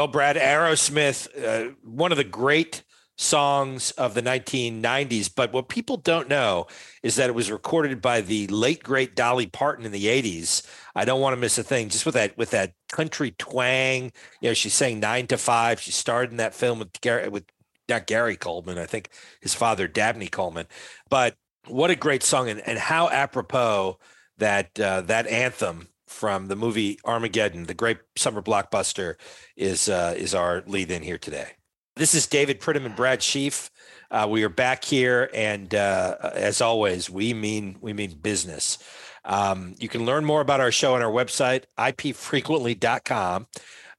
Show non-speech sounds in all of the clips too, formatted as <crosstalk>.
Well, Brad, Aerosmith, uh, one of the great songs of the 1990s. But what people don't know is that it was recorded by the late great Dolly Parton in the 80s. I don't want to miss a thing. Just with that with that country twang. You know, she sang nine to five. She starred in that film with Gary with not Gary Coleman. I think his father Dabney Coleman. But what a great song and, and how apropos that uh, that anthem from the movie Armageddon, the great summer blockbuster, is uh, is our lead in here today. This is David Pridham and Brad Sheaf. Uh, we are back here, and uh, as always, we mean we mean business. Um, you can learn more about our show on our website, ipfrequently.com,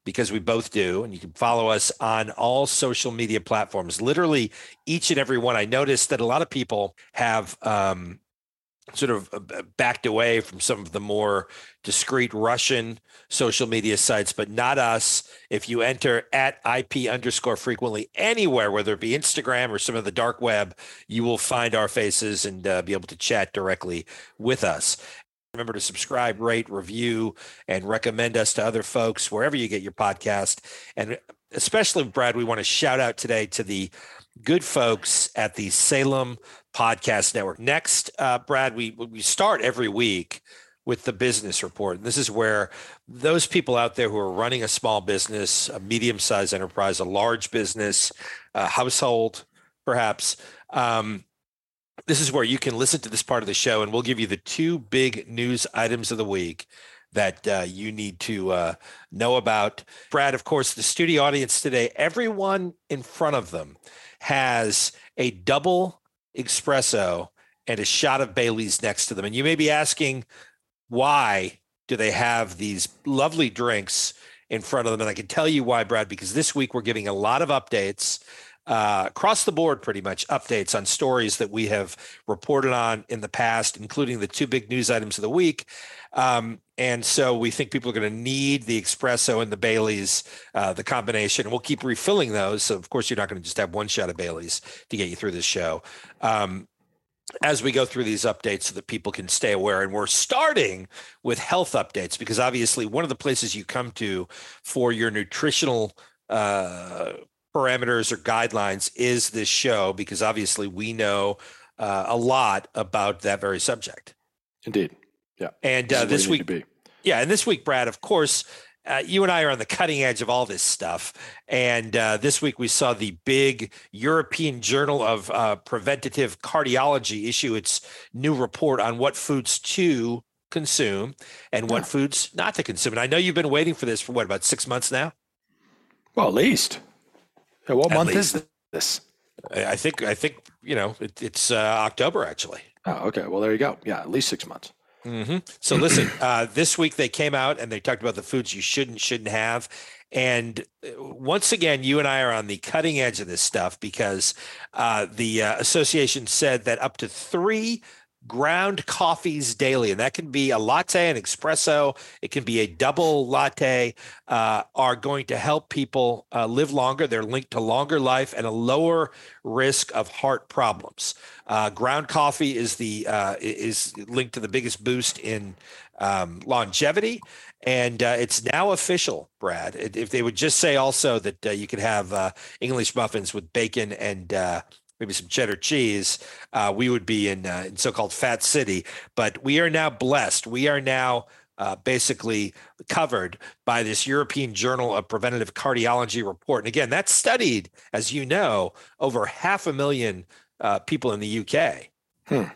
because we both do. And you can follow us on all social media platforms, literally each and every one. I noticed that a lot of people have um, sort of uh, backed away from some of the more discreet Russian social media sites, but not us. If you enter at IP underscore frequently anywhere, whether it be Instagram or some of the dark web, you will find our faces and uh, be able to chat directly with us. Remember to subscribe, rate, review, and recommend us to other folks wherever you get your podcast. And especially, Brad, we want to shout out today to the good folks at the Salem Podcast Network. Next, uh, Brad, we we start every week with the business report. And this is where those people out there who are running a small business, a medium-sized enterprise, a large business, a household, perhaps. Um, this is where you can listen to this part of the show, and we'll give you the two big news items of the week that uh, you need to uh, know about. Brad, of course, the studio audience today, everyone in front of them has a double espresso and a shot of Bailey's next to them. And you may be asking, why do they have these lovely drinks in front of them? And I can tell you why, Brad, because this week we're giving a lot of updates uh, across the board, pretty much updates on stories that we have reported on in the past, including the two big news items of the week. Um, and so we think people are going to need the espresso and the Bailey's, uh, the combination. And we'll keep refilling those. So, of course, you're not going to just have one shot of Bailey's to get you through this show. Um, as we go through these updates so that people can stay aware. And we're starting with health updates because obviously one of the places you come to for your nutritional uh, parameters or guidelines is this show because obviously we know uh, a lot about that very subject. Indeed. Yeah. And uh, This this is where you week, be. yeah, and this week, Brad, of course, uh, you and I are on the cutting edge of all this stuff. And uh, this week we saw the big European Journal of uh, Preventative Cardiology issue its new report on what foods to consume and what Yeah. foods not to consume. And I know you've been waiting for this for what, about six months now? Well, at least. Yeah, what At month least. is this? I think, I think, you know, it, it's uh, October actually. Oh, okay. Well, there you go. Yeah, at least six months. hmm So listen, <clears throat> uh, this week they came out and they talked about the foods you shouldn't shouldn't have. And uh, once again, you and I are on the cutting edge of this stuff because uh, the uh, association said that up to three ground coffees daily, and that can be a latte, an espresso, it can be a double latte, uh, are going to help people uh, live longer. They're linked to longer life and a lower risk of heart problems. Uh, ground coffee is the uh, is linked to the biggest boost in um, longevity, and uh, it's now official, Brad. If they would just say also that uh, you could have uh, English muffins with bacon and uh, maybe some cheddar cheese, uh, we would be in, uh, in so-called fat city. But we are now blessed. We are now uh, basically covered by this European Journal of Preventative Cardiology report. And again, that's studied, as you know, over half a million uh, people in the UK. Hmm.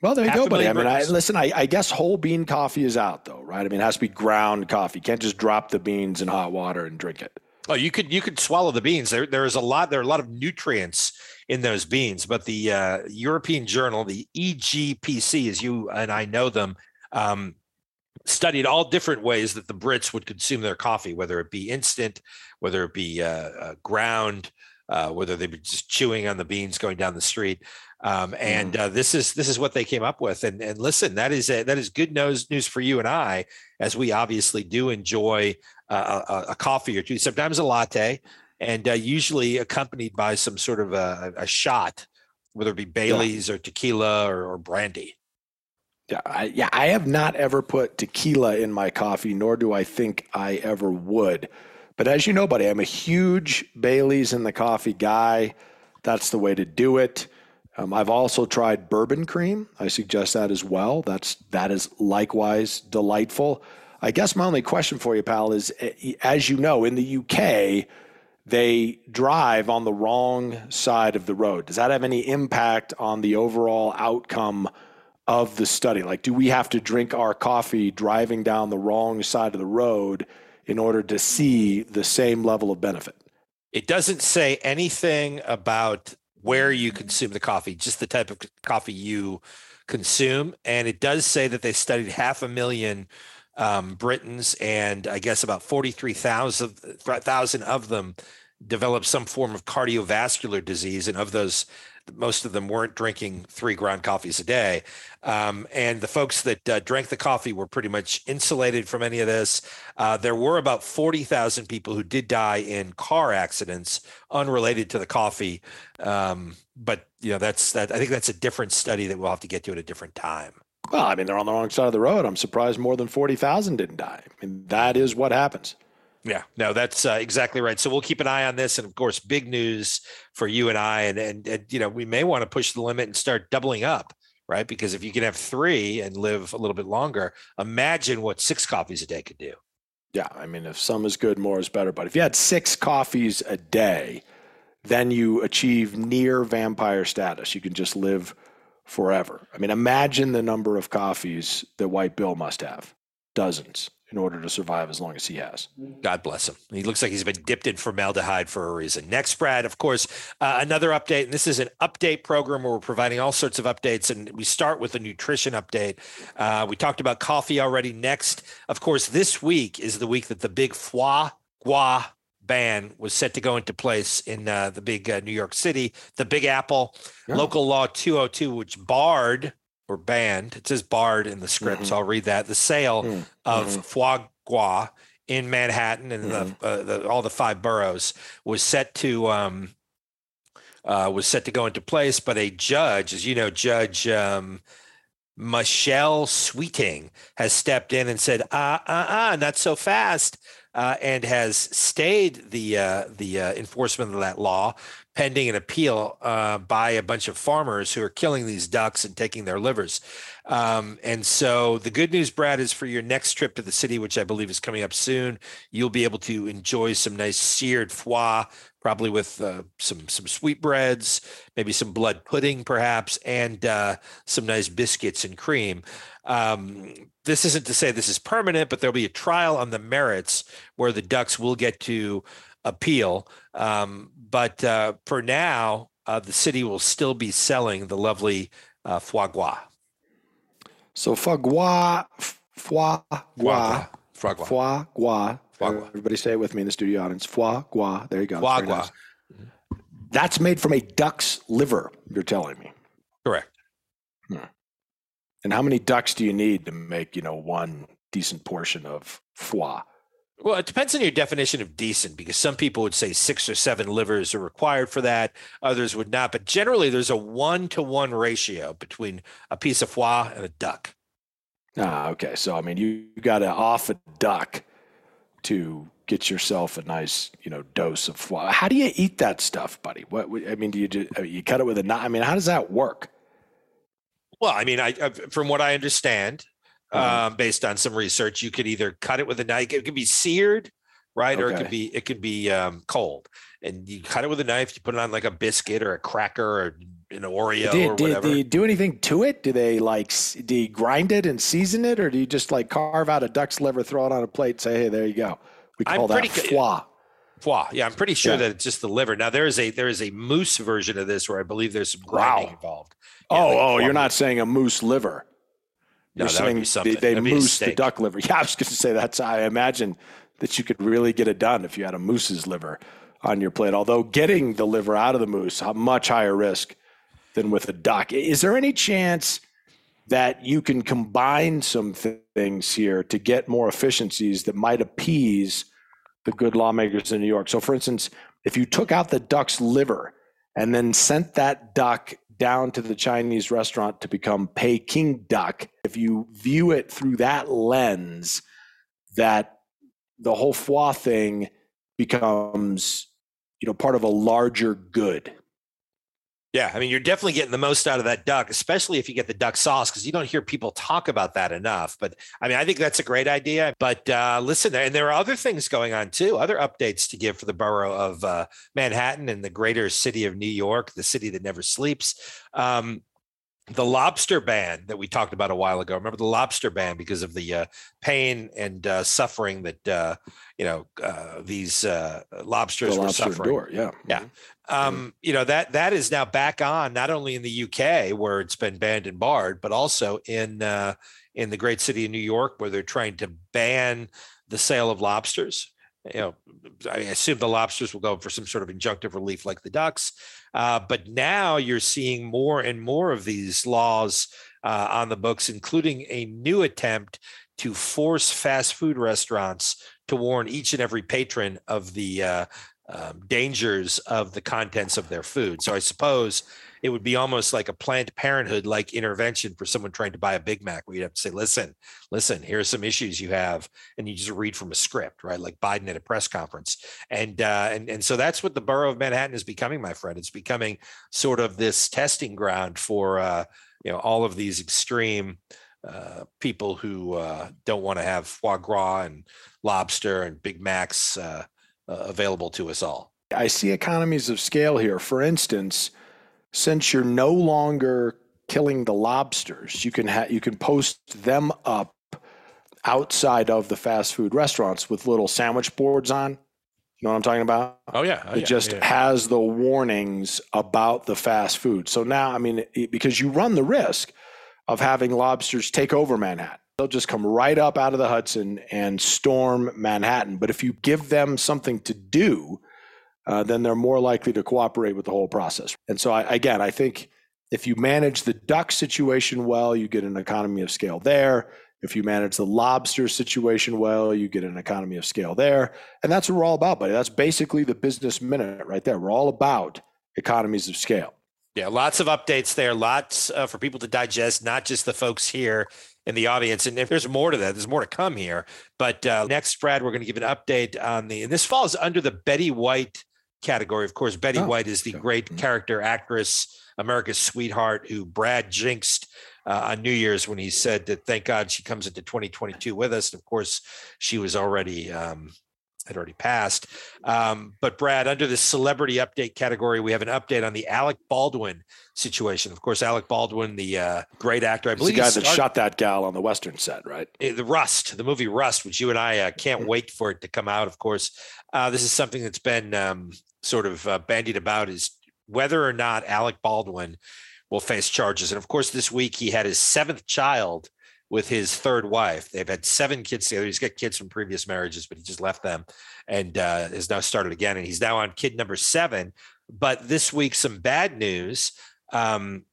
Well, there you Half go, buddy. I mean, I, listen, I, I guess whole bean coffee is out, though, right? I mean, it has to be ground coffee. You can't just drop the beans in hot water and drink it. Oh, you could you could swallow the beans. There there is a lot there are a lot of nutrients in those beans, but the uh, European Journal, the EGPC, as you and I know them, um, studied all different ways that the Brits would consume their coffee, whether it be instant, whether it be uh, uh, ground, uh, whether they be just chewing on the beans going down the street. Um, and uh, this is this is what they came up with. And and listen, that is a, that is good news news for you and I, as we obviously do enjoy uh, a, a coffee or two, sometimes a latte, and uh, usually accompanied by some sort of a, a shot, whether it be Bailey's or tequila or, or brandy. Yeah, I, yeah, I have not ever put tequila in my coffee, nor do I think I ever would. But as you know, buddy, I'm a huge Bailey's in the coffee guy. That's the way to do it. Um, I've also tried bourbon cream. I suggest that as well. That's that is likewise delightful. I guess my only question for you, pal, is eh, as you know, in the UK, they drive on the wrong side of the road. Does that have any impact on the overall outcome of the study? Like, do we have to drink our coffee driving down the wrong side of the road in order to see the same level of benefit? It doesn't say anything about where you consume the coffee, just the type of coffee you consume. And it does say that they studied half a million um, Britons, and I guess about 43,000 thousand of them developed some form of cardiovascular disease. And of those, most of them weren't drinking three ground coffees a day. Um, and the folks that uh, drank the coffee were pretty much insulated from any of this. Uh, there were about 40,000 people who did die in car accidents unrelated to the coffee. Um, but you know, that's that. I think that's a different study that we'll have to get to at a different time. Well, I mean, they're on the wrong side of the road. I'm surprised more than 40,000 didn't die. I mean, that is what happens. Yeah, no, that's uh, exactly right. So we'll keep an eye on this, and of course, big news for you and I, and, and and you know we may want to push the limit and start doubling up, right? Because if you can have three and live a little bit longer, imagine what six coffees a day could do. Yeah, I mean, if some is good, more is better. But if you had six coffees a day, then you achieve near vampire status. You can just live forever. I mean, imagine the number of coffees that White Bill must have dozens in order to survive as long as he has. God bless him. He looks like he's been dipped in formaldehyde for a reason. Next, Brad, of course, uh, another update. And this is an update program where we're providing all sorts of updates. And we start with a nutrition update. Uh, we talked about coffee already. Next, of course, this week is the week that the big foie gras ban was set to go into place in uh, the big uh, New York City, the Big Apple. Yeah. Local law 202, which barred or banned, it says barred in the script. So I'll read that. The sale Mm, of mhm. foie gras in Manhattan and the, uh, the, all the five boroughs was set to um, uh, was set to go into place, but a judge, as you know, Judge um, Michelle Sweeting has stepped in and said, "Ah, ah, ah, not so fast," uh, and has stayed the uh, the uh, enforcement of that law pending an appeal uh, by a bunch of farmers who are killing these ducks and taking their livers. Um, and so the good news, Brad, is for your next trip to the city, which I believe is coming up soon, you'll be able to enjoy some nice seared foie, probably with uh, some some sweetbreads, maybe some blood pudding, perhaps, and uh, some nice biscuits and cream. Um, this isn't to say this is permanent, but there'll be a trial on the merits where the Ducks will get to appeal. Um, but uh, for now, uh, the city will still be selling the lovely uh, foie gras. So foie gras, foie gras, Foie gras. foie gras. Everybody say it with me in the studio audience. Foie gras. There you go. Foie gras. nice. That's made from a duck's liver, you're telling me. Correct. And how many ducks do you need to make, you know, one decent portion of foie? Well, it depends on your definition of decent because some people would say six or seven livers are required for that. Others would not. But generally, there's a one to one ratio between a piece of foie and a duck. Ah, okay. So I mean, you, you got to off a duck to get yourself a nice, you know, dose of foie. How do you eat that stuff, buddy? What I mean, do you do you cut it with a knife? I mean, how does that work? Well, I mean, I, I from what I understand. Um, based on some research, you could either cut it with a knife. It could be seared, right, or it could be it could be um, cold. And you cut it with a knife. You put it on like a biscuit or a cracker or an Oreo Did, or did, whatever. do you do anything to it? Do they like do you grind it and season it, or do you just like carve out a duck's liver, throw it on a plate, and say, "Hey, there you go." We I'm call that pretty good- foie. Foie. Yeah, I'm pretty sure Yeah. that it's just the liver. Now there is a there is a moose version of this where I believe there's some Wow. grinding involved. Yeah, oh, like oh, you're not saying a moose liver. No, You're that would be saying they, they That'd be a moose the duck liver. <laughs> Yeah, I was going to say that's. I imagine that you could really get it done if you had a moose's liver on your plate. Although getting the liver out of the moose, a much higher risk than with a duck. Is there any chance that you can combine some th- things here to get more efficiencies that might appease the good lawmakers in New York? So, for instance, if you took out the duck's liver and then sent that duck down to the Chinese restaurant to become Peking duck, if you view it through that lens, that the whole foie thing becomes, you know, part of a larger good. Yeah, I mean, you're definitely getting the most out of that duck, especially if you get the duck sauce, because you don't hear people talk about that enough. But I mean, I think that's a great idea. But uh, listen, and there are other things going on too, other updates to give for the borough of uh, Manhattan and the greater city of New York, the city that never sleeps. Um, the lobster ban that we talked about a while ago. Remember the lobster ban because of the uh, pain and uh, suffering that uh, you know uh, these uh, lobsters The were suffering. door, yeah. Yeah. Um, you know that that is now back on not only in the UK where it's been banned and barred, but also in uh, in the great city of New York where they're trying to ban the sale of lobsters. You know, I assume the lobsters will go for some sort of injunctive relief like the ducks, uh, but now you're seeing more and more of these laws uh, on the books, including a new attempt to force fast food restaurants to warn each and every patron of the uh, um, dangers of the contents of their food. So I suppose it would be almost like a Planned Parenthood like intervention for someone trying to buy a Big Mac, where you'd have to say, "Listen, listen, here are some issues you have," and you just read from a script, right? Like Biden at a press conference, and uh, and and so that's what the borough of Manhattan is becoming, my friend. It's becoming sort of this testing ground for uh, you know all of these extreme uh, people who uh, don't want to have foie gras and lobster and Big Macs uh, uh, available to us all. I see economies of scale here. For instance, since you're no longer killing the lobsters, you can ha- you can post them up outside of the fast food restaurants with little sandwich boards on. You know what I'm talking about? Oh yeah, oh, it just has the warnings about the fast food. So now, I mean, it, because you run the risk of having lobsters take over Manhattan. They'll just come right up out of the Hudson and storm Manhattan. But if you give them something to do, uh, then they're more likely to cooperate with the whole process. And so, I, again, I think if you manage the duck situation well, you get an economy of scale there. If you manage the lobster situation well, you get an economy of scale there. And that's what we're all about, buddy. That's basically the business minute right there. We're all about economies of scale. Yeah, lots of updates there, lots uh, for people to digest, not just the folks here in the audience. And if there's more to that, there's more to come here. But uh, next, Brad, we're going to give an update on the, and this falls under the Betty White category. Of course, Betty Oh, White is the okay. great Mhm. character actress, America's sweetheart, who Brad jinxed uh, on New Year's when he said that thank God she comes into 2022 with us. And of course, she was already um, had already passed. Um, but Brad, under the celebrity update category, we have an update on the Alec Baldwin situation. Of course, Alec Baldwin, the uh, great actor, I He's the believe, guy he that shot that gal on the Western set, right? uh, the Rust, the movie Rust, which you and I uh, can't wait for it to come out. Of course, uh, this is something that's been um, sort of uh, bandied about is whether or not Alec Baldwin will face charges. And of course, this week he had his seventh child with his third wife. They've had seven kids together. He's got kids from previous marriages, but he just left them and uh, has now started again. And he's now on kid number seven. But this week, some bad news. Um,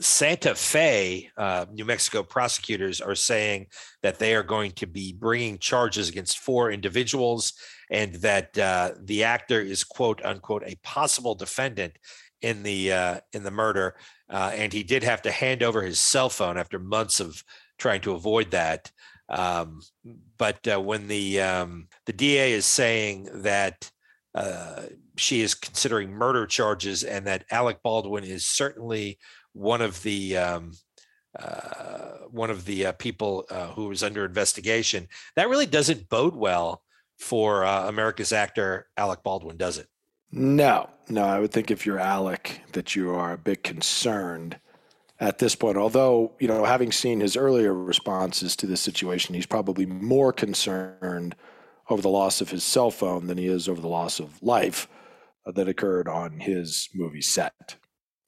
Santa Fe, uh, New Mexico prosecutors are saying that they are going to be bringing charges against four individuals and that uh, the actor is quote unquote a possible defendant in the uh, in the murder, uh, and he did have to hand over his cell phone after months of trying to avoid that. Um, but uh, when the um, the DA is saying that uh, she is considering murder charges and that Alec Baldwin is certainly one of the um, uh, one of the uh, people uh, was under investigation. That really doesn't bode well for uh, America's actor Alec Baldwin, does it? No, no. I would think if you're Alec, that you are a bit concerned at this point. Although, you know, having seen his earlier responses to this situation, he's probably more concerned over the loss of his cell phone than he is over the loss of life uh, that occurred on his movie set.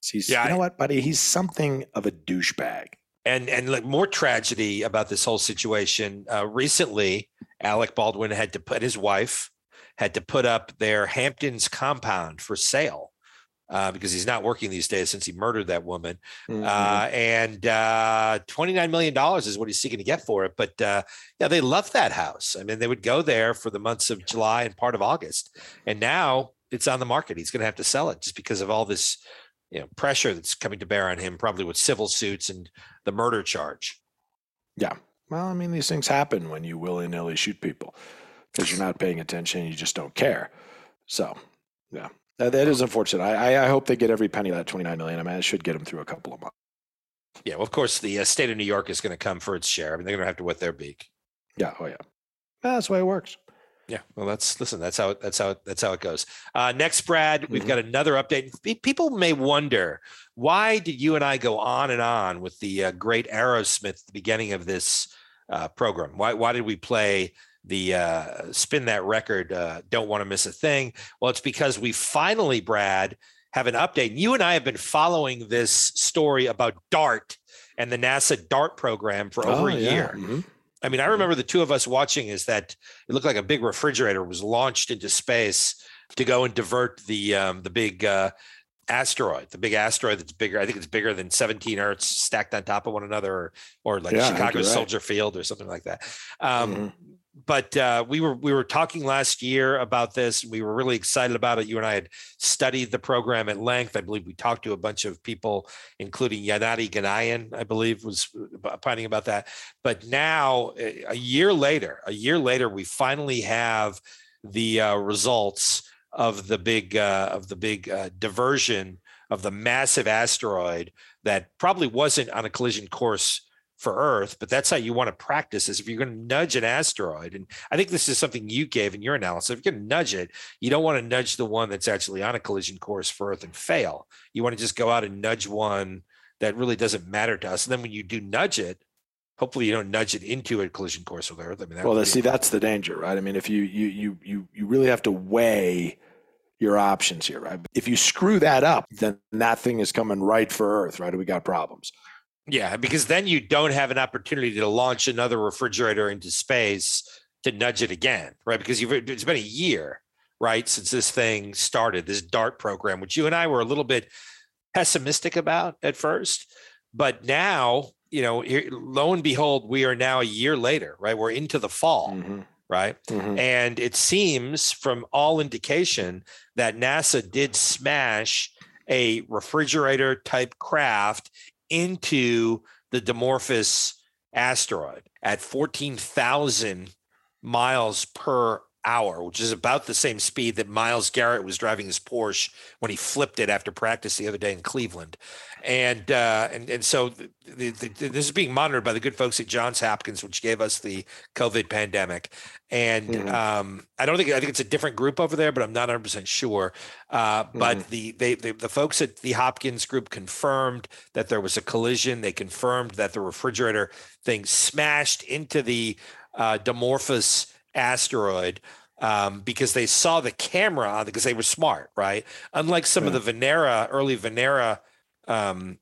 He's, Yeah, you know I- what, buddy? He's something of a douchebag. And and like more tragedy about this whole situation. Uh, recently, Alec Baldwin had to put his wife had to put up their Hamptons compound for sale uh, because he's not working these days since he murdered that woman. Mhm. Uh, and uh, $29 million is what he's seeking to get for it. But uh, yeah, they love that house. I mean, they would go there for the months of July and part of August. And now it's on the market. He's going to have to sell it just because of all this you know, pressure that's coming to bear on him, probably with civil suits and the murder charge. Yeah well, I mean, these things happen when you willy nilly shoot people because you're not paying attention. You just don't care. So, yeah, that, that is unfortunate. I, I, I hope they get every penny of that 29 million. I mean, it should get them through a couple of months. Yeah, well, of course, the uh, state of New York is going to come for its share. I mean, they're going to have to wet their beak. Yeah. Oh, yeah. That's the way it works. Yeah, well, that's listen. That's how that's how that's how it goes. Uh, next, Brad, we've Mhm. got another update. People may wonder why did you and I go on and on with the uh, great Aerosmith at the beginning of this uh, program? Why why did we play the uh, spin that record? Uh, Don't want to miss a thing. Well, it's because we finally, Brad, have an update. You and I have been following this story about DART and the NASA DART program for over Oh, a yeah. year. Mhm. I mean, I remember the two of us watching is that it looked like a big refrigerator was launched into space to go and divert the um, the big uh, asteroid, the big asteroid that's bigger. I think it's bigger than 17 Earths stacked on top of one another, or, or like Yeah, I Chicago you're right. Soldier Field or something like that. Um, Mhm. But uh, we were we were talking last year about this. We were really excited about it. You and I had studied the program at length. I believe we talked to a bunch of people, including Yanati Ganayan, I believe, was finding about that. But now, a a year later, a year later, we finally have the uh, results of the big uh, of the big uh, diversion of the massive asteroid that probably wasn't on a collision course for Earth, but that's how you want to practice is if you're going to nudge an asteroid. And I think this is something you gave in your analysis. If you're going to nudge it, you don't want to nudge the one that's actually on a collision course for Earth and fail. You want to just go out and nudge one that really doesn't matter to us. And then when you do nudge it, hopefully you don't nudge it into a collision course with Earth. I mean, that Well, see, that's the danger, right? I mean, if you you you you you really have to weigh your options here, right? If you screw that up, then that thing is coming right for Earth, right? We got problems. Yeah, because then you don't have an opportunity to launch another refrigerator into space to nudge it again, right? Because you've it's been a year, right, since this thing started, this DART program, which you and I were a little bit pessimistic about at first, but now, you know, here, lo and behold, we are now a year later, right? We're into the fall, Mhm, right? mhm. And it seems from all indication that NASA did smash a refrigerator type craft into the Dimorphos asteroid at 14,000 miles per hour, which is about the same speed that Myles Garrett was driving his Porsche when he flipped it after practice the other day in Cleveland. And uh, and and so the, the, the, this is being monitored by the good folks at Johns Hopkins, which gave us the COVID pandemic. And Mhm. um, I don't think I think it's a different group over there, but I'm not 100 percent sure. Uh, but the they, they the folks at the Hopkins group confirmed that there was a collision. They confirmed that the refrigerator thing smashed into the uh, Dimorphos asteroid um, because they saw the camera on because they were smart, right? Unlike some of the Venera early Venera um,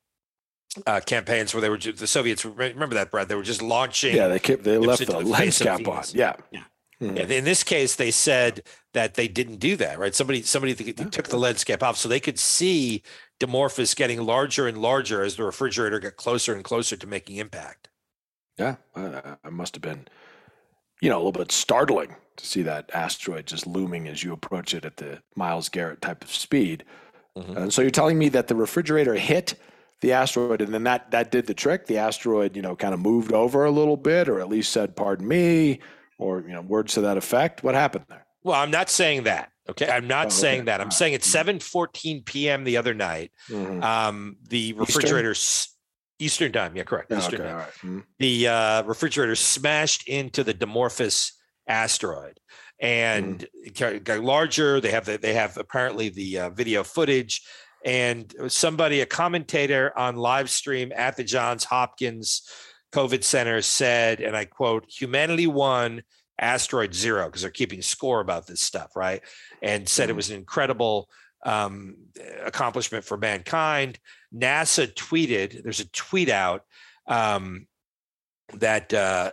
uh, campaigns where they were ju- the Soviets remember that Brad they were just launching Yeah, they kept they left the lens cap on. Yeah. Yeah. Mhm. Yeah, in this case, they said that they didn't do that, right? Somebody, somebody th- took the lead cap off, so they could see Dimorphos getting larger and larger as the refrigerator got closer and closer to making impact. Yeah, uh, it must have been, you know, a little bit startling to see that asteroid just looming as you approach it at the Myles Garrett type of speed. Mhm. And so you're telling me that the refrigerator hit the asteroid, and then that that did the trick. The asteroid, you know, kind of moved over a little bit, or at least said "Pardon me," or you know, words to that effect. What happened there? Well, I'm not saying that. Okay, I'm not Oh, okay. saying that. I'm saying at 7:14 p.m. the other night, Mhm. um, the refrigerator s- Eastern time. Yeah, correct. Yeah, Eastern okay, time. right. Mhm. The uh, refrigerator smashed into the Dimorphos asteroid and it got- larger. They have the, they have apparently the uh, video footage, and somebody, a commentator on live stream at the Johns Hopkins COVID Center said, and I quote, "Humanity won, asteroid zero because they're keeping score about this stuff, right?" And said it Mhm. was an incredible um, accomplishment for mankind. NASA tweeted, there's a tweet out um, that uh,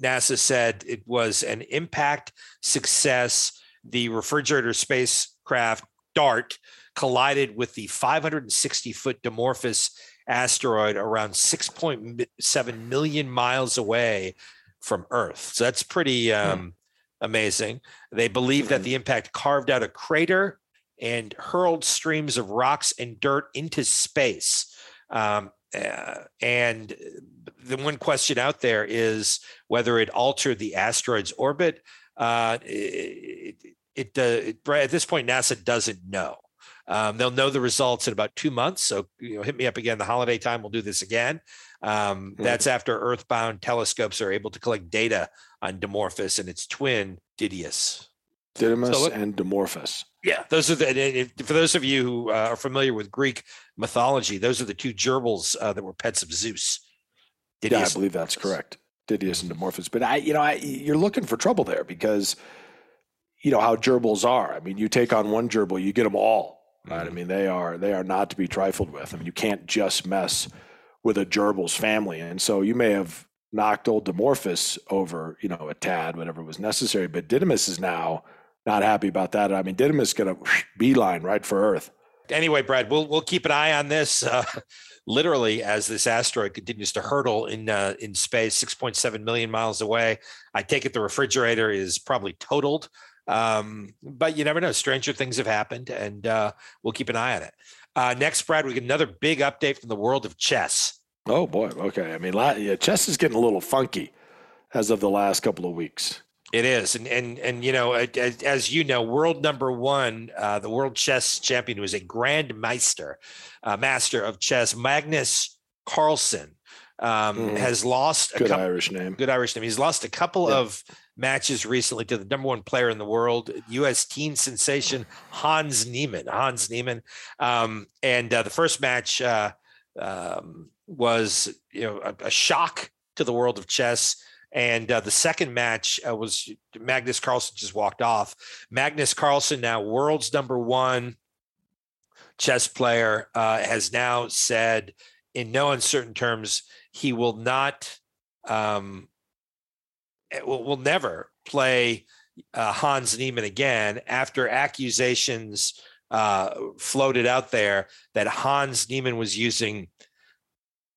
NASA said it was an impact success. The refrigerator spacecraft DART collided with the 560 foot Dimorphos asteroid around 6.7 million miles away from Earth. So that's pretty um, amazing. They believe that Mhm. the impact carved out a crater and hurled streams of rocks and dirt into space. Um, uh, and the one question out there is whether it altered the asteroid's orbit. Uh, it, it, uh, it, at this point, NASA doesn't know. Um, they'll know the results in about two months. So, you know, hit me up again. The holiday time, we'll do this again. Um, Mhm. That's after Earthbound telescopes are able to collect data on Dimorphos and its twin Didymos. Didymos So look- and Dimorphos. Yeah, those are the. For those of you who uh, are familiar with Greek mythology, those are the two gerbils uh, that were pets of Zeus. Yeah, I believe that's correct. Didymos and Dimorphos. But I, you know, I, you're looking for trouble there because, you know, how gerbils are. I mean, you take on one gerbil, you get them all. Right? I Mhm. mean, they are they are not to be trifled with. I mean, you can't just mess with a gerbil's family. And so you may have knocked old Dimorphos over, you know, a tad, whatever was necessary. But Didymus is now not happy about that. I mean, Didymos going to beeline right for Earth. Anyway, Brad, we'll we'll keep an eye on this. Uh, literally, as this asteroid continues to hurtle in uh, in space, six point seven million miles away. I take it the refrigerator is probably totaled. Um, but you never know. Stranger things have happened, and uh, we'll keep an eye on it. Uh, next, Brad, we get another big update from the world of chess. Oh boy. Okay. I mean, yeah, chess is getting a little funky as of the last couple of weeks. It is, and and and you know, as, as you know, world number one, uh, the world chess champion was a Grand Meister, uh, master of chess, Magnus Carlsen, um, Mhm. has lost a Good. Irish name. Good Irish name. He's lost a couple Yeah. of matches recently to the number one player in the world, U.S. teen sensation Hans Niemann. Hans Niemann, um, and uh, the first match uh, um, was you know a, a shock to the world of chess. And uh, the second match uh, was Magnus Carlsen just walked off. Magnus Carlsen, now world's number one chess player, uh, has now said in no uncertain terms he will not, um, eh, will, will never play uh, Hans Niemann again after accusations uh, floated out there that Hans Niemann was using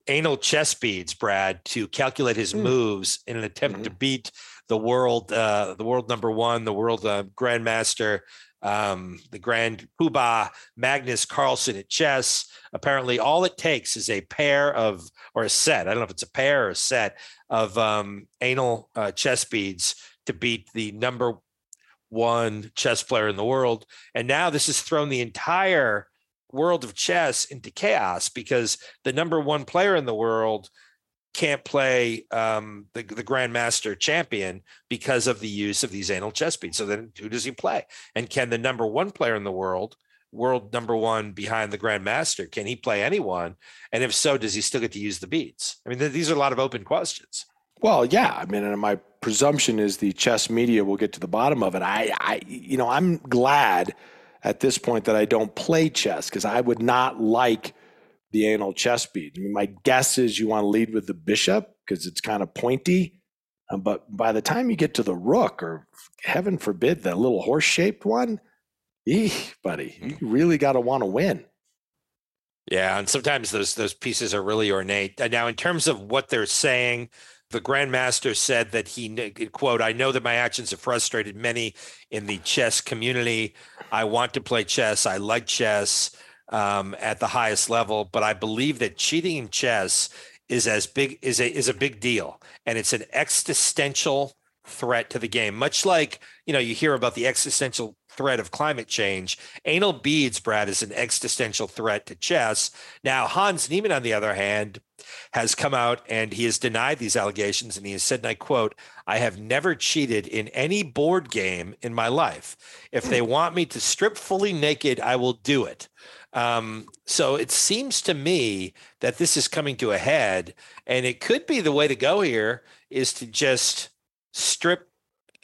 anal chess beads, Brad, to calculate his Hmm. moves in an attempt to beat the world, uh, the world number one, the world uh, grandmaster, um, the grand poobah Magnus Carlsen at chess. Apparently, all it takes is a pair of, or a set. I don't know if it's a pair or a set of um, anal uh, chess beads to beat the number one chess player in the world. And now this has thrown the entire world of chess into chaos because the number one player in the world can't play um, the, the grandmaster champion because of the use of these anal chess beads. So then who does he play? And can the number one player in the world, world number one behind the grandmaster, can he play anyone? And if so, does he still get to use the beads? I mean, th- these are a lot of open questions. Well, yeah. I mean, and my presumption is the chess media will get to the bottom of it. I, I you know, I'm glad at this point that I don't play chess because I would not like the anal chess bead. I mean, my guess is you want to lead with the bishop because it's kind of pointy. Um, but by the time you get to the rook, or heaven forbid, the little horse shaped one, eeh, buddy, you really got to want to win. Yeah, and sometimes those those pieces are really ornate. Now, in terms of what they're saying, the grandmaster said that he quote, "I know that my actions have frustrated many in the chess community. I want to play chess. I like chess um, at the highest level, but I believe that cheating in chess is as big is a is a big deal, and it's an existential threat to the game. Much like you know you hear about the existential threat of climate change. Anal beads, Brad, is an existential threat to chess. Now, Hans Niemann, on the other hand, has come out and he has denied these allegations. And he has said, and I quote, I have never cheated in any board game in my life. If they want me to strip fully naked, I will do it. Um, so it seems to me that this is coming to a head, and it could be the way to go here is to just strip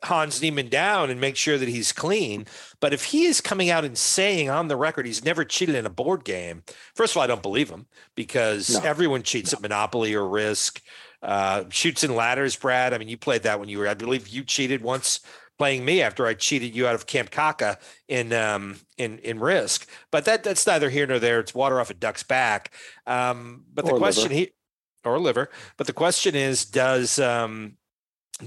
Hans Niemann down and make sure that he's clean. But if he is coming out and saying on the record he's never cheated in a board game, first of all, I don't believe him because No. everyone cheats at Monopoly or Risk. Uh, chutes and ladders, Brad. I mean, you played that when you were, I believe you cheated once playing me after I cheated you out of Kamchatka in um, in in Risk. But that that's neither here nor there. It's water off a duck's back. Um, but the question liver. he or liver. But the question is, does um,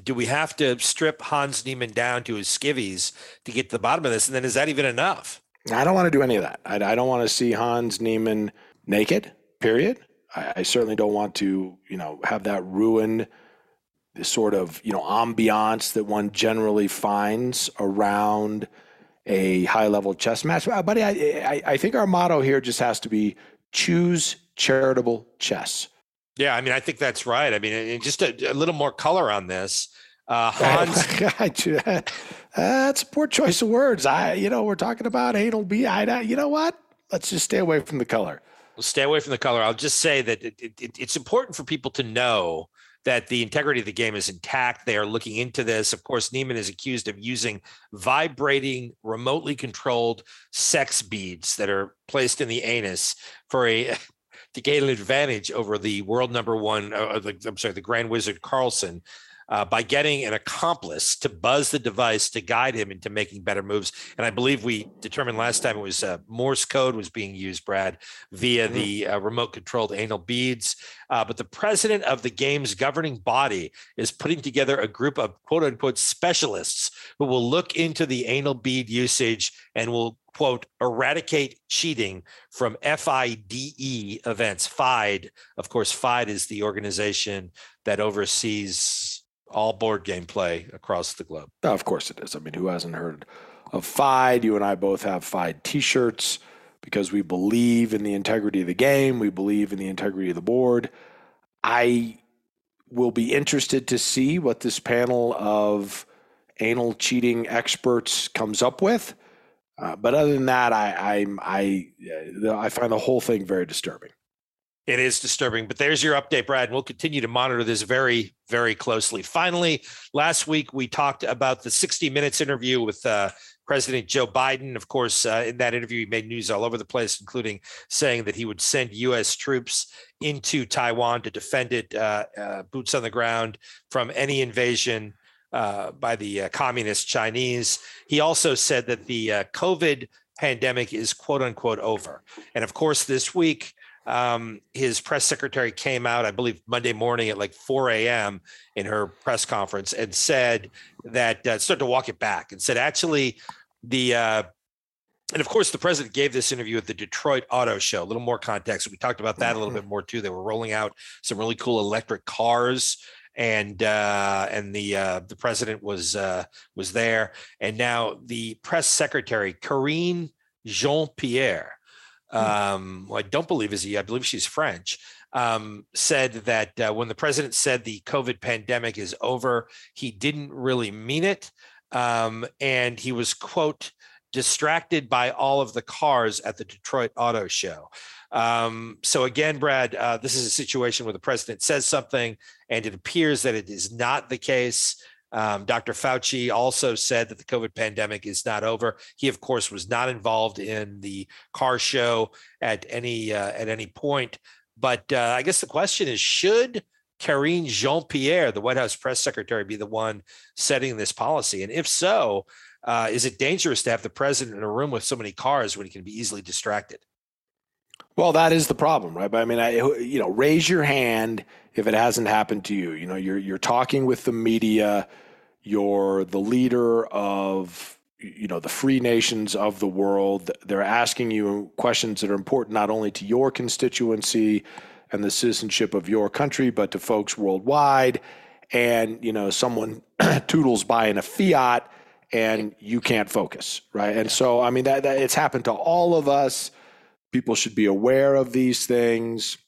do we have to strip Hans Niemann down to his skivvies to get to the bottom of this? And then is that even enough? I don't want to do any of that. I, I don't want to see Hans Niemann naked. Period. I, I certainly don't want to, you know, have that ruin the sort of you know ambiance that one generally finds around a high level chess match. Buddy, I, I I think our motto here just has to be choose charitable chess. Yeah, I mean, I think that's right. I mean, and just a, a little more color on this. Uh, <laughs> Hans, <laughs> That's a poor choice of words. I, you know, we're talking about anal B. I, you know what? Let's just stay away from the color. Well, stay away from the color. I'll just say that it, it- it's important for people to know that the integrity of the game is intact. They are looking into this. Of course, Niemann is accused of using vibrating, remotely controlled sex beads that are placed in the anus for a <laughs> to gain an advantage over the world number one. Uh, the, I'm sorry, the Grand Wizard Carlsen. Uh, by getting an accomplice to buzz the device to guide him into making better moves, and I believe we determined last time it was uh, Morse code was being used, Brad, via the uh, remote controlled anal beads. Uh, but the president of the game's governing body is putting together a group of quote unquote specialists who will look into the anal bead usage and will quote eradicate cheating from FIDE events. FIDE, of course, FIDE is the organization that oversees all board game play across the globe. Of course it is. I mean, who hasn't heard of FIDE? You and I both have FIDE t-shirts because we believe in the integrity of the game. We believe in the integrity of the board. I will be interested to see what this panel of anal cheating experts comes up with. Uh, but other than that, I, I uh, I find the whole thing very disturbing. It is disturbing, but there's your update, Brad. And we'll continue to monitor this very, very closely. Finally, last week we talked about the 60 Minutes interview with uh, President Joe Biden. Of course, uh, in that interview, he made news all over the place, including saying that he would send U.S. troops into Taiwan to defend it, uh, uh, boots on the ground from any invasion uh, by the uh, communist Chinese. He also said that the uh, COVID pandemic is quote unquote over. And of course, this week, um, his press secretary came out, I believe, Monday morning at like 4 a.m. in her press conference and said that uh, started to walk it back and said actually the uh, and of course the president gave this interview at the Detroit Auto Show. A little more context. We talked about that a little bit more too. They were rolling out some really cool electric cars. And uh, and the uh, the president was uh, was there, and now the press secretary Karine Jean Pierre, um, who I don't believe is he. I believe she's French. Um, said that uh, when the president said the COVID pandemic is over, he didn't really mean it, um, and he was quote distracted by all of the cars at the Detroit Auto Show. Um, so again, Brad, uh, this is a situation where the president says something, and it appears that it is not the case. Um, Dr. Fauci also said that the COVID pandemic is not over. He, of course, was not involved in the car show at any uh, at any point. But uh, I guess the question is: Should Karine Jean Pierre, the White House press secretary, be the one setting this policy? And if so, uh, is it dangerous to have the president in a room with so many cars when he can be easily distracted? Well, that is the problem, right? But I mean, I, you know, raise your hand if it hasn't happened to you. You know, you're you're talking with the media, you're the leader of you know the free nations of the world. They're asking you questions that are important not only to your constituency and the citizenship of your country, but to folks worldwide. And you know, someone <clears throat> toodles by in a Fiat and you can't focus, right? And so, I mean, that, that it's happened to all of us. People should be aware of these things.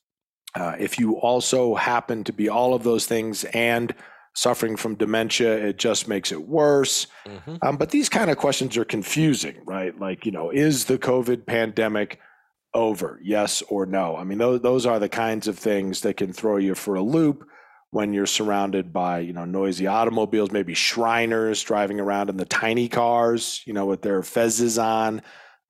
Uh, if you also happen to be all of those things and suffering from dementia, it just makes it worse. Mhm. Um, but these kind of questions are confusing, right? Like, you know, is the COVID pandemic over? Yes or no? I mean, those, those are the kinds of things that can throw you for a loop when you're surrounded by, you know, noisy automobiles, maybe Shriners driving around in the tiny cars, you know, with their fezzes on.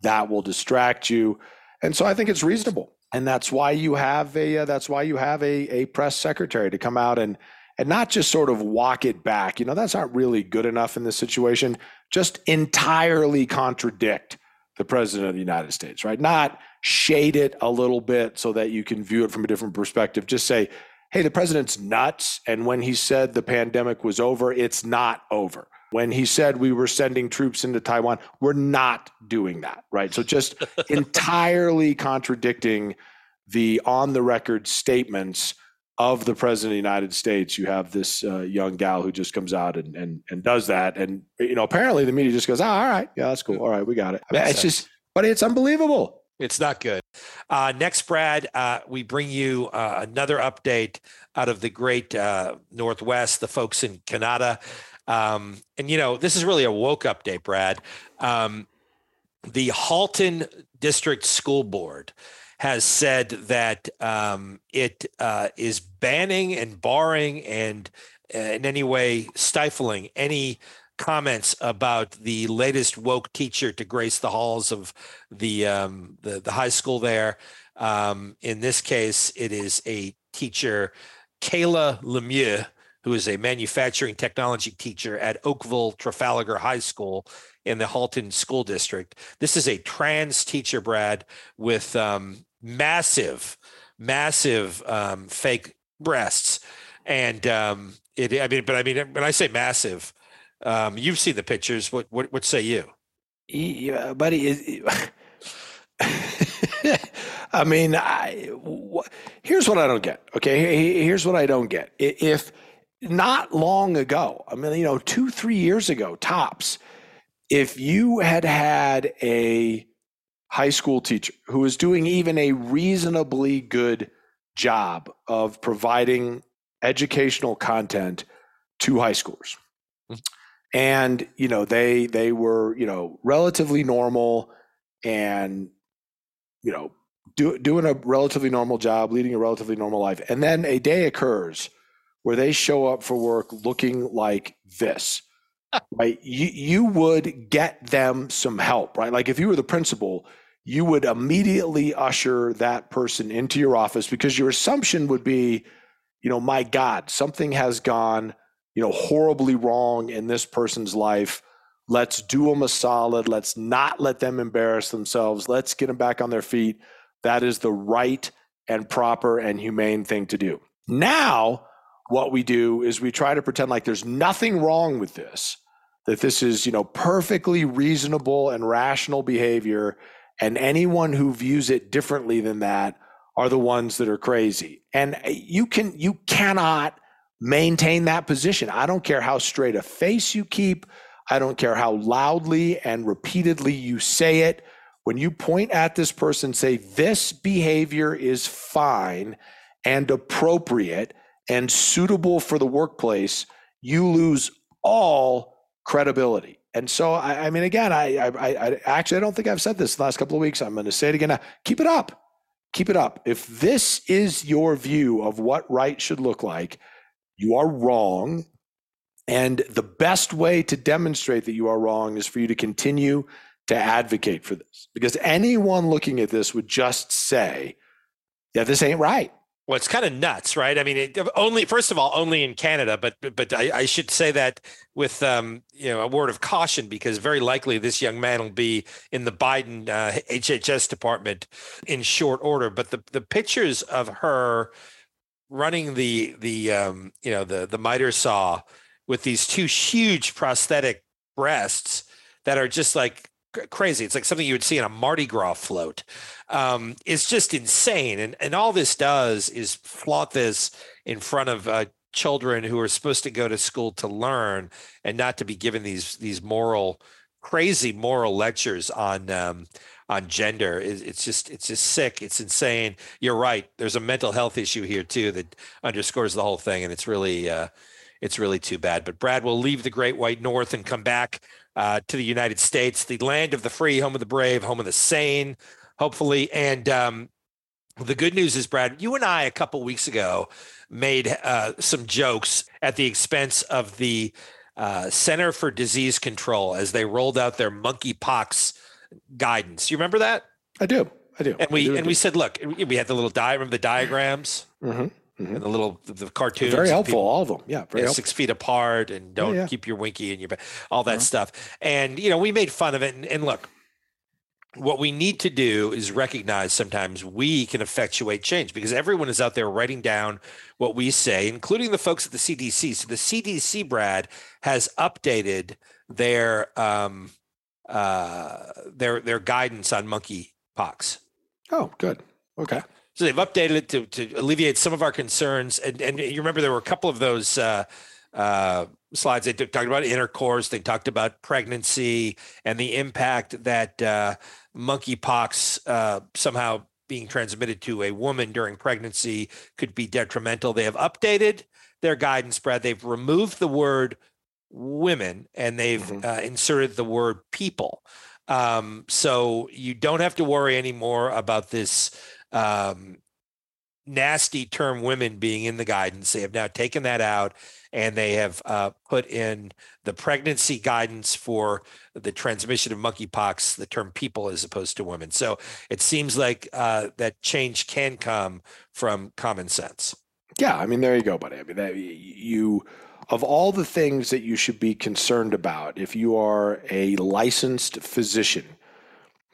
That will distract you. And so I think it's reasonable. And that's why you have a uh, that's why you have a, a press secretary to come out and and not just sort of walk it back. You know, that's not really good enough in this situation. Just entirely contradict the president of the United States, right? Not shade it a little bit so that you can view it from a different perspective. Just say, hey, the president's nuts. And when he said the pandemic was over, it's not over. When he said we were sending troops into Taiwan, we're not doing that, right? So just <laughs> entirely contradicting the on the record statements of the president of the United States. You have this uh, young gal who just comes out and, and and does that, and you know apparently the media just goes, "Oh, all right, yeah, that's cool, all right, we got it." I mean, it's just, but it's unbelievable. It's not good. Uh, next, Brad, uh, we bring you uh, another update out of the great uh, Northwest, the folks in Canada. Um, and, you know, this is really a woke update, Brad. Um, the Halton District School Board has said that um, it uh, is banning and barring and uh, in any way stifling any comments about the latest woke teacher to grace the halls of the um, the, the high school there. Um, in this case, it is a teacher, Kayla Lemieux, who is a manufacturing technology teacher at Oakville Trafalgar High School in the Halton School District. This is a trans teacher, Brad, with um, massive, massive um, fake breasts, and um, it. I mean, but I mean, when I say massive, um, you've seen the pictures. What what what say you? Yeah, buddy. Is, <laughs> I mean, I, wh- here's what I don't get. Okay, here's what I don't get. If not long ago, I mean, you know, two, three years ago, tops, if you had had a high school teacher who was doing even a reasonably good job of providing educational content to high schoolers, Mhm. and you know, they they were you know relatively normal and you know do, doing a relatively normal job, leading a relatively normal life, and then a day occurs where they show up for work looking like this, <laughs> right? You you would get them some help, right? Like if you were the principal, you would immediately usher that person into your office because your assumption would be, you know, my God, something has gone, you know, horribly wrong in this person's life. Let's do them a solid. Let's not let them embarrass themselves. Let's get them back on their feet. That is the right and proper and humane thing to do. Now, what we do is we try to pretend like there's nothing wrong with this, that this is, you know, perfectly reasonable and rational behavior. And anyone who views it differently than that are the ones that are crazy. And uh, you can, you cannot maintain that position. I don't care how straight a face you keep. I don't care how loudly and repeatedly you say it. When you point at this person, say, this behavior is fine and appropriate and suitable for the workplace, you lose all credibility. And so, I, I mean, again, I, I, I actually I don't think I've said this the last couple of weeks. I'm going to say it again. Now. Keep it up. Keep it up. If this is your view of what right should look like, you are wrong. And the best way to demonstrate that you are wrong is for you to continue to advocate for this. Because anyone looking at this would just say, yeah, this ain't right. Well, it's kind of nuts, right? I mean, it, only first of all, only in Canada, but but I, I should say that with um, you know a word of caution because very likely this young man will be in the Biden uh, HHS department in short order. But the the pictures of her running the the um, you know the the miter saw with these two huge prosthetic breasts that are just like crazy. It's like something you would see in a Mardi Gras float. Um, it's just insane, and and all this does is flaunt this in front of uh, children who are supposed to go to school to learn and not to be given these these moral crazy moral lectures on um, on gender. Is it's just it's just sick. It's insane. You're right. There's a mental health issue here too that underscores the whole thing and it's really uh, it's really too bad. But brad we'll leave the great white north and come back uh, to the united states the land of the free home of the brave home of the sane hopefully and um, the good news is, Brad, you and I a couple weeks ago made uh, some jokes at the expense of the uh, Center for Disease Control as they rolled out their monkeypox guidance. You remember that? I do. I do. And we do, and do. we said, look, we had the little di- remember the diagrams Mm-hmm. And the little the cartoons. very helpful. people- all of them. Yeah, very yeah, six feet apart and don't yeah. keep your winky in your all that Uh-huh. stuff. And you know, we made fun of it. And, and look, what we need to do is recognize sometimes we can effectuate change because everyone is out there writing down what we say, including the folks at the CDC. So the CDC, Brad, has updated their um, uh, their their guidance on monkeypox. Oh, good. Okay. So they've updated it to, to alleviate some of our concerns. And, and you remember there were a couple of those uh, uh, slides. They talked about intercourse. They talked about pregnancy and the impact that uh, monkeypox uh, somehow being transmitted to a woman during pregnancy could be detrimental. They have updated their guidance, Brad. They've removed the word women and they've Mhm. uh, inserted the word people. Um, so you don't have to worry anymore about this um, nasty term women being in the guidance. They have now taken that out and they have uh, put in the pregnancy guidance for the transmission of monkeypox, the term people as opposed to women. So it seems like uh, that change can come from common sense. Yeah, I mean, there you go, buddy. I mean, that you of all the things that you should be concerned about, if you are a licensed physician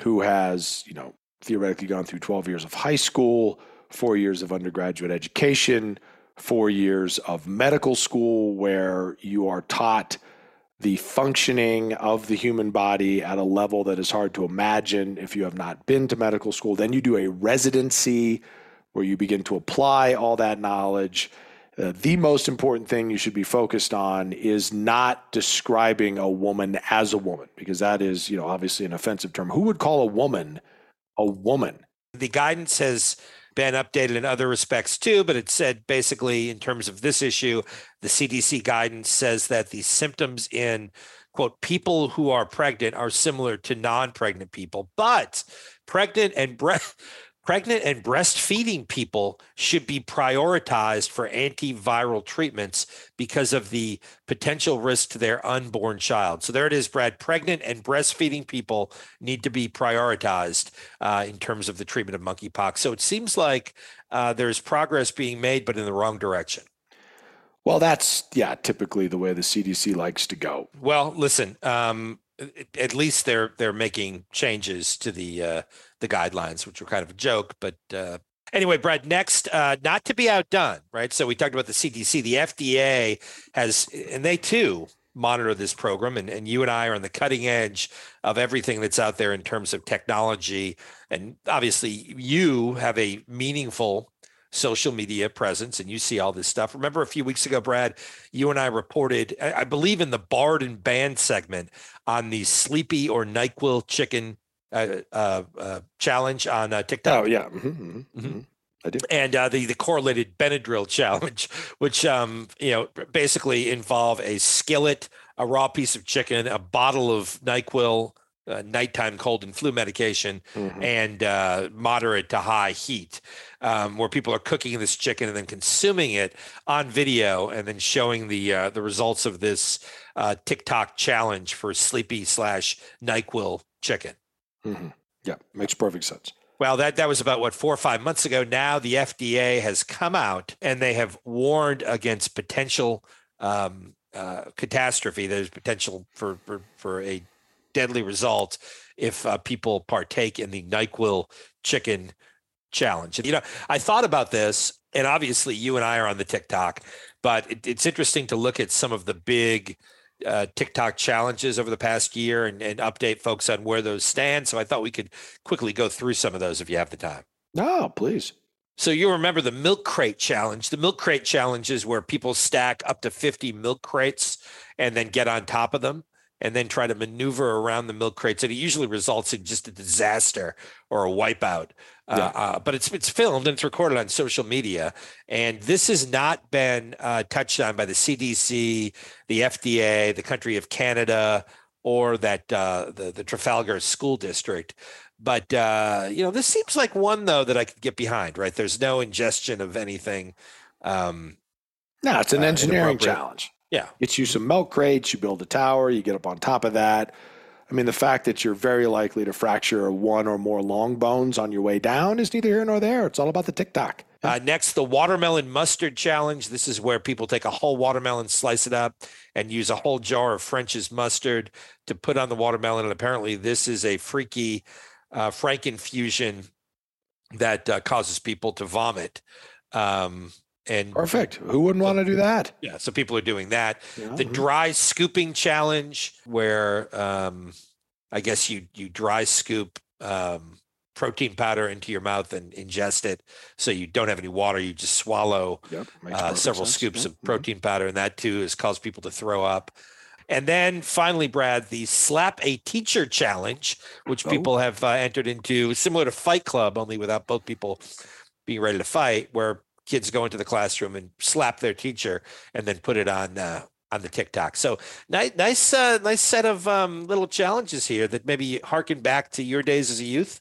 who has, you know, theoretically gone through 12 years of high school, four years of undergraduate education, four years of medical school, where you are taught the functioning of the human body at a level that is hard to imagine if you have not been to medical school. Then you do a residency where you begin to apply all that knowledge. Uh, the most important thing you should be focused on is not describing a woman as a woman, because that is, you know, obviously an offensive term. Who would call a woman a woman? The guidance has been updated in other respects too, but it said basically in terms of this issue, the CDC guidance says that the symptoms in quote people who are pregnant are similar to non-pregnant people, but pregnant and breast pregnant and breastfeeding people should be prioritized for antiviral treatments because of the potential risk to their unborn child. So there it is, Brad. Pregnant and breastfeeding people need to be prioritized uh, in terms of the treatment of monkeypox. So it seems like uh, there's progress being made, but in the wrong direction. Well, that's, yeah, typically the way the CDC likes to go. Well, listen. Um, at least they're they're making changes to the uh, the guidelines, which were kind of a joke. But uh, anyway, Brad. Next, uh, not to be outdone, right? So we talked about the CDC. The FDA has, and they too monitor this program, and, and you and I are on the cutting edge of everything that's out there in terms of technology. And obviously, you have a meaningful social media presence and you see all this stuff. Remember a few weeks ago, Brad, you and I reported, I, I believe in the Barred and Banned segment on the Sleepy or NyQuil chicken uh, uh, uh, challenge on uh, TikTok. Oh, yeah. hmm hmm I do. And uh, the the correlated Benadryl challenge, <laughs> which um, you know basically involve a skillet, a raw piece of chicken, a bottle of Nyquil, uh, nighttime cold and flu medication, Mhm. and uh, moderate to high heat, um, where people are cooking this chicken and then consuming it on video, and then showing the uh, the results of this uh, TikTok challenge for sleepy slash Nyquil chicken. hmm Yeah, makes perfect sense. Well, that that was about what four or five months ago. Now the FDA has come out and they have warned against potential um, uh, catastrophe. There's potential for for, for a deadly result if uh, people partake in the Nyquil chicken challenge. You know, I thought about this, and obviously you and I are on the TikTok, but it, it's interesting to look at some of the big uh, TikTok challenges over the past year and, and update folks on where those stand. So I thought we could quickly go through some of those if you have the time. No, please. So you remember the milk crate challenge. The milk crate challenge is where people stack up to 50 milk crates and then get on top of them and then try to maneuver around the milk crates. And it usually results in just a disaster or a wipeout. Uh, yeah. Uh, but it's it's filmed and it's recorded on social media. And this has not been uh, touched on by the CDC, the FDA, the country of Canada, or that uh, the the Trafalgar School District. But uh, you know, this seems like one though that I could get behind. Right? There's no ingestion of anything. Um, no, it's an uh, engineering challenge. Yeah. It's you some milk crates, you build a tower, you get up on top of that. I mean, the fact that you're very likely to fracture one or more long bones on your way down is neither here nor there. It's all about the TikTok. Uh, next, the watermelon mustard challenge. This is where people take a whole watermelon, slice it up, and use a whole jar of French's mustard to put on the watermelon. And apparently, this is a freaky uh, Frankenfusion that uh, causes people to vomit. Um, and perfect. Who wouldn't want to do that? Yeah. So people are doing that. Yeah. The dry scooping challenge, where um, I guess you you dry scoop um, protein powder into your mouth and ingest it, so you don't have any water. You just swallow yep. uh, several sense. scoops of mm-hmm. protein mm-hmm. powder, and that too has caused people to throw up. And then finally, Brad, the slap a teacher challenge, which oh. people have uh, entered into, similar to Fight Club, only without both people being ready to fight, where kids go into the classroom and slap their teacher and then put it on uh, on the TikTok. So nice, nice, uh, nice set of um, little challenges here that maybe harken back to your days as a youth.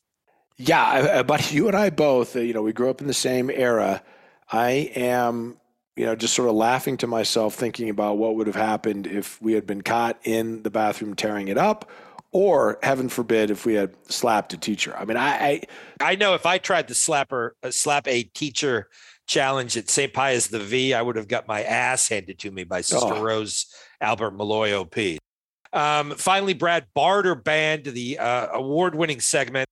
Yeah, but you and I both, uh, you know, we grew up in the same era. I am, you know, just sort of laughing to myself, thinking about what would have happened if we had been caught in the bathroom tearing it up, or heaven forbid if we had slapped a teacher. I mean, I, I, I know if I tried to slap her, uh, slap a teacher challenge at St. Pius the V, I would have got my ass handed to me by Sister oh. Rose Albert Malloy OP. Um, finally, Brad Barter banned the uh, award winning segment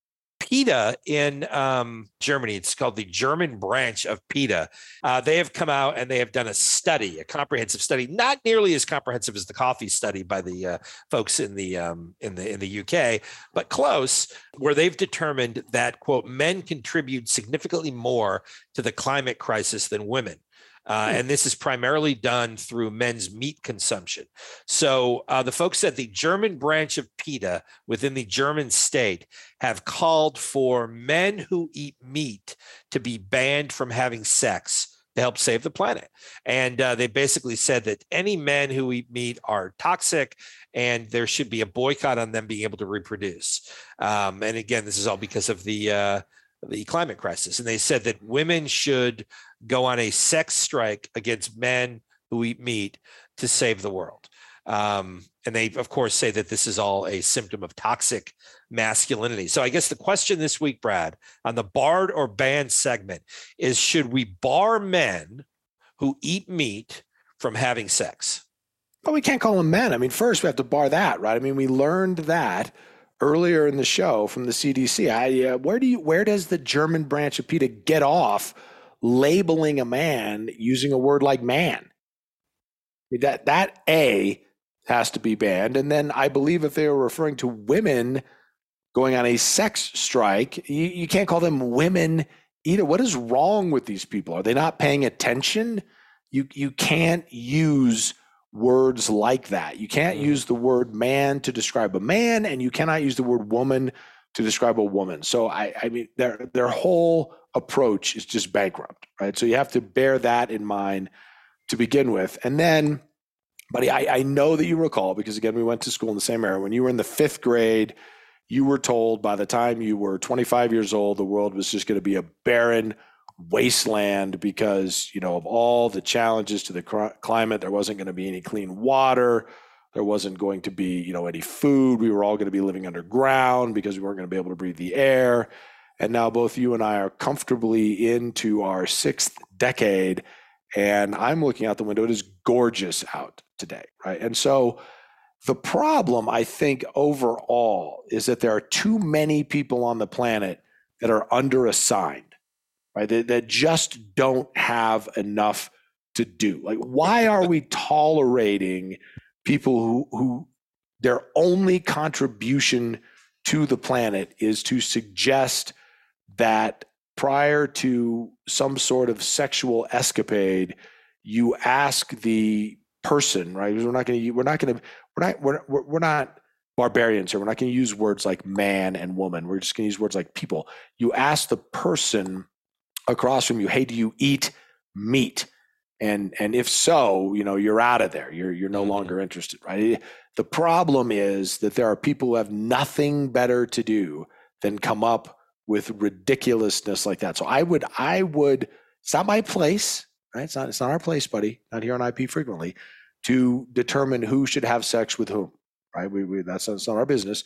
PETA in um, Germany. It's called the German branch of PETA. Uh, they have come out and they have done a study, a comprehensive study, not nearly as comprehensive as the coffee study by the uh, folks in the um, in the in the UK, but close, where they've determined that quote men contribute significantly more to the climate crisis than women. Uh, hmm. and this is primarily done through men's meat consumption. So uh, the folks at the German branch of PETA within the German state have called for men who eat meat to be banned from having sex to help save the planet. And uh, they basically said that any men who eat meat are toxic and there should be a boycott on them being able to reproduce. Um, and again, this is all because of the uh, the climate crisis. And they said that women should go on a sex strike against men who eat meat to save the world. Um, and they, of course, say that this is all a symptom of toxic masculinity. So I guess the question this week, Brad, on the barred or banned segment is should we bar men who eat meat from having sex? Well, we can't call them men. I mean, first we have to bar that, right? I mean, we learned that earlier in the show from the CDC. I, uh, where do you where does the German branch of PETA get off labeling a man using a word like man? That that a has to be banned, and then I believe if they were referring to women going on a sex strike, you, you can't call them women either. What is wrong with these people? Are they not paying attention? You you can't use words like that. You can't mm. use the word man to describe a man, and you cannot use the word woman to describe a woman. So I, I mean, their their whole approach is just bankrupt, right? So you have to bear that in mind to begin with, and then, buddy, I, I know that you recall because again, we went to school in the same era. When you were in the fifth grade, you were told by the time you were 25 years old, the world was just going to be a barren wasteland because you know of all the challenges to the climate there wasn't going to be any clean water there wasn't going to be you know any food we were all going to be living underground because we weren't going to be able to breathe the air and now both you and i are comfortably into our sixth decade and i'm looking out the window it is gorgeous out today right and so the problem i think overall is that there are too many people on the planet that are underassigned right? That, that just don't have enough to do. Like, why are we tolerating people who, who their only contribution to the planet is to suggest that prior to some sort of sexual escapade, you ask the person, right? We're not going to, we're not going to, we're not, we're, we're, not barbarians here. We're not going to use words like man and woman. We're just going to use words like people. You ask the person across from you, hey, do you eat meat? And and if so, you know, you're out of there. You're you're no Mhm. longer interested, right? The problem is that there are people who have nothing better to do than come up with ridiculousness like that. So I would I would it's not my place, right? It's not it's not our place, buddy. Not here on IP frequently to determine who should have sex with whom, right? We, we that's, that's not our business.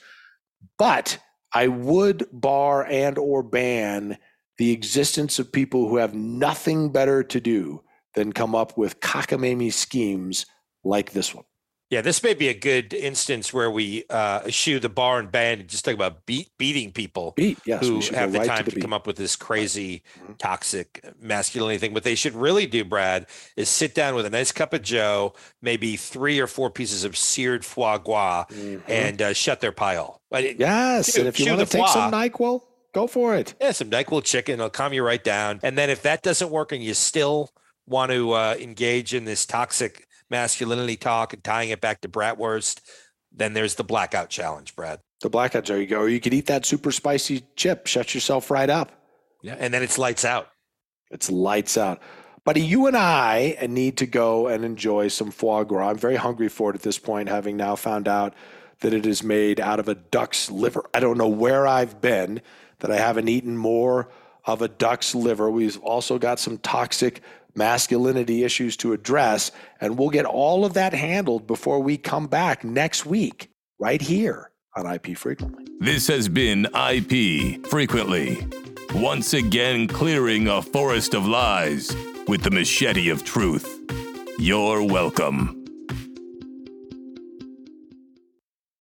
But I would bar and or ban the existence of people who have nothing better to do than come up with cockamamie schemes like this one. Yeah, this may be a good instance where we uh, eschew the bar and band and just talk about beat, beating people Beat, yes, who have the right time to to, the beat. come up with this crazy, Mhm. toxic masculinity thing. What they should really do, Brad, is sit down with a nice cup of Joe, maybe three or four pieces of seared foie gras, Mhm. and uh, shut their pile. Yes, and if you want to take some. Nyquil, go for it. Yeah, some NyQuil chicken. It'll calm you right down. And then if that doesn't work and you still want to uh, engage in this toxic masculinity talk and tying it back to bratwurst, then there's the blackout challenge, Brad. The blackout, there you go. You could eat that super spicy chip, shut yourself right up. Yeah. And then it's lights out. It's lights out. Buddy, you and I need to go and enjoy some foie gras. I'm very hungry for it at this point, having now found out that it is made out of a duck's liver. I don't know where I've been that I haven't eaten more of a duck's liver. We've also got some toxic masculinity issues to address, and we'll get all of that handled before we come back next week, right here on IP Frequently. This has been IP Frequently. Once again, clearing a forest of lies with the machete of truth. You're welcome.